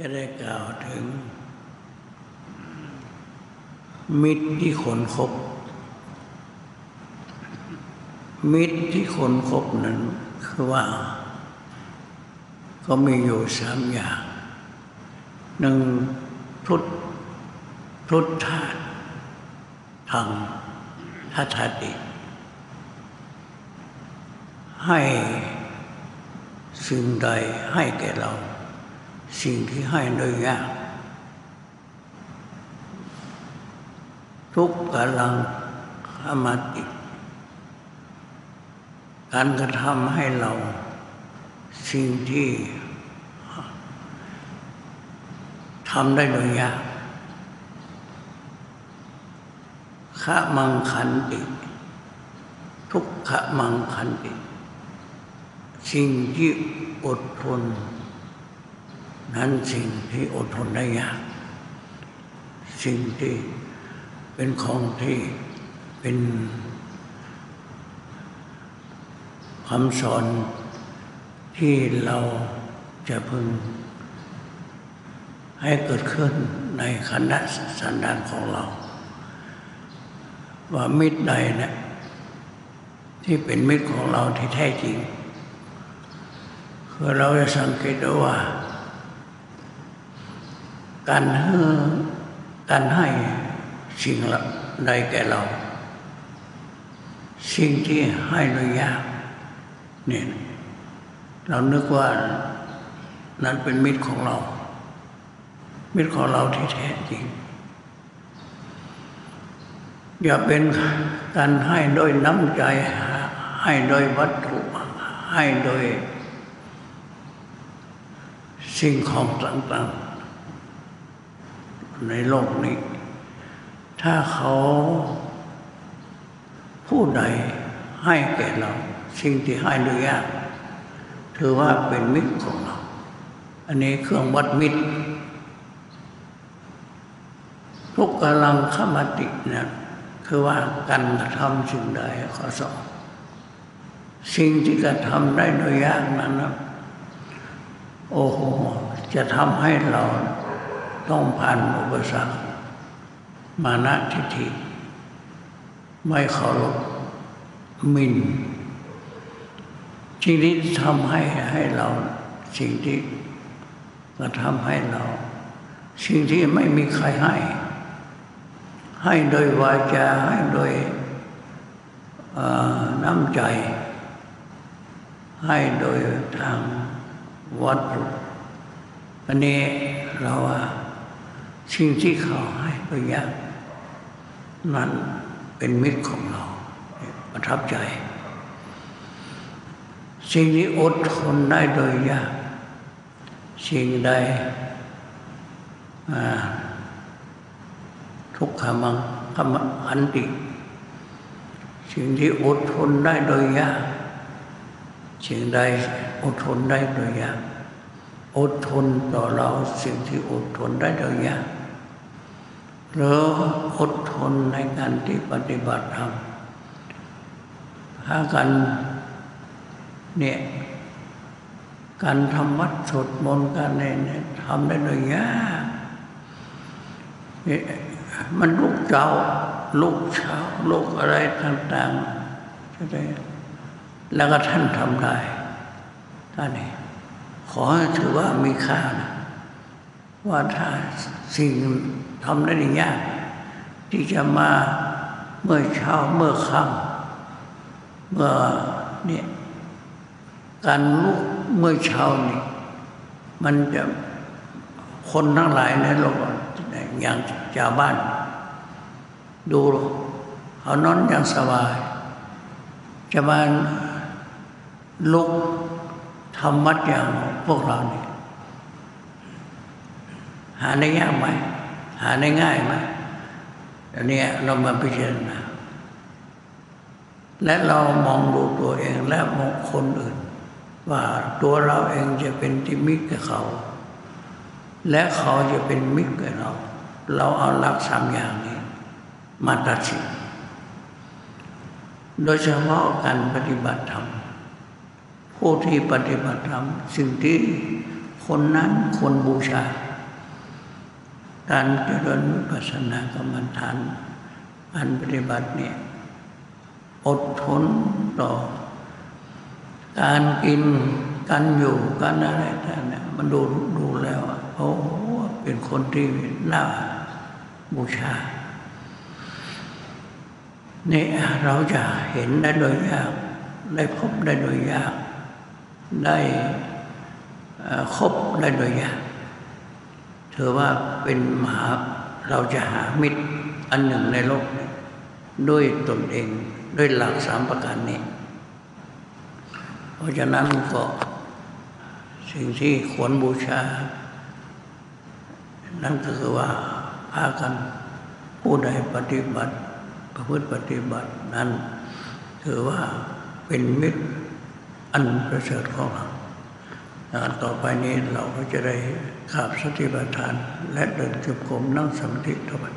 จะได้กล่าวถึง มิตรที่คนคบ มิตรที่คนคบนั้นคือว่า ก็มีอยู่สามอย่างหนึ่งทุตทุตธาตุทางทัตติให้สิ่งใดให้แก่เรา สิ่งที่ให้โดยยากทุกกำลังขมติการกระทำให้เรา สิ่งที่ทำได้โดยยากขะมังคันติ ทุกขะมังคันติ สิ่งที่อดทน นั้นสิ่งที่อดทนได้ยาก สิ่งที่เป็นของที่เป็นคำสอนที่เราจะพึงให้เกิดขึ้นในคณะสันดานของเรา ว่ามิตรใดเนะี่ยที่เป็นมิตรของเราที่แท้จริง คือเราจะสังเกตได้ว่า การให้การให้สิ่งใดแก่เรา สิ่งที่ให้โดยยากเนี่ยเรานึกว่านั้นเป็นมิตรของเรา มิตรของเราที่แท้จริง อย่าเป็นการให้โดยน้ำใจ ให้โดยวัตถุ ให้โดยสิ่งของต่างๆ ในโลกนี้ ถ้าเขาผู้ใดให้แก่เรา สิ่งที่ให้โดยยากถือว่าเป็นมิตรของเรา อันนี้เครื่องวัดมิตร ทุกกำลังขมตินะคือว่าการกระทำสิ่งใดข้อสองสิ่งที่กระทำได้โดยยากนั้นนะโอ้โหจะทำให้เรา ต้องผ่านอุปสรรค มานะทิฏฐิ ไม่เคารพมินสิ่งที่ทำให้ให้เรา สิ่งที่กระทำให้เรา สิ่งที่ไม่มีใครให้ ให้โดยวาจาให้โดยน้ำใจ ให้โดยทางวัตถุอันนี้เราว่า สิ่งที่เขาให้ไปยากนั้นเป็นมิตรของเราประทับใจ สิ่งที่อดทนได้โดยยากสิ่งใดทุกขมังขมัอันติสิ่งที่อดทนได้โดยยากสิ่งใดอดทนได้โดยยากอดทนต่อเราสิ่งที่อดทนได้โดยยาก หรืออดทนในการที่ปฏิบัติธรรมถ้ากันเนี่ยการทำวัดสดมนกันเนี่ยทำได้โดยยากมันลูกเจ้าลูกเช้าลูกอะไรต่างๆจะได้แล้วก็ท่านทำได้ท่านนี่ขอถือว่ามีค่านะ ว่าถ้าสิ่งทำได้ยากที่จะมาเมื่อเช้าเมื่อค่ำเมื่อเนี่ยการลุกเมื่อเช้านี่มันจะคนทั้งหลายในโลกอย่างชาวบ้าน ดูเขานอนอย่างสบายจะมานลุกทำวัดอย่างพวกเรานี่ หาได้ยากไหมหาได้ง่ายไหมอันนี้เรามาพิจารณาและเรามองดูตัวเองและมองคนอื่น ว่าตัวเราเองจะเป็นที่มิตรกับเขา และเขาจะเป็นมิตรกับเรา เราเอาหลักสามอย่างนี้ มาตัดสินโดยเฉพาะการปฏิบัติธรรมผู้ที่ปฏิบัติธรรมสิ่งที่คนนั้นคนบูชา การเจริญวิปัสสนากรรมฐานการปฏิบัติเนี่ยอดทนต่อ การกินการอยู่การอะไรต่างเนี่ยมันดูดูแล้วโอ้โหเป็นคนที่น่าบูชานี่เราจะเห็นได้โดยยาก ได้พบได้โดยยาก ได้เอ่อคบได้โดยยาก เธอว่าเป็นมหาเราจะหามิตรอันหนึ่งในโลก ด้วยตนเองด้วยหลักสามประการนี้ เพราะฉะนั้นก็สิ่งที่ควรบูชา นั่นก็คือว่าพากันผู้ใดปฏิบัติ ประพฤติปฏิบัตินั้นถือว่าเป็นมิตรอันประเสริฐของเรา งานต่อไปนี้เราก็จะได้ขาบสติปัฏฐาน และเดินจุกรมนั่งสมาธิทุกวัน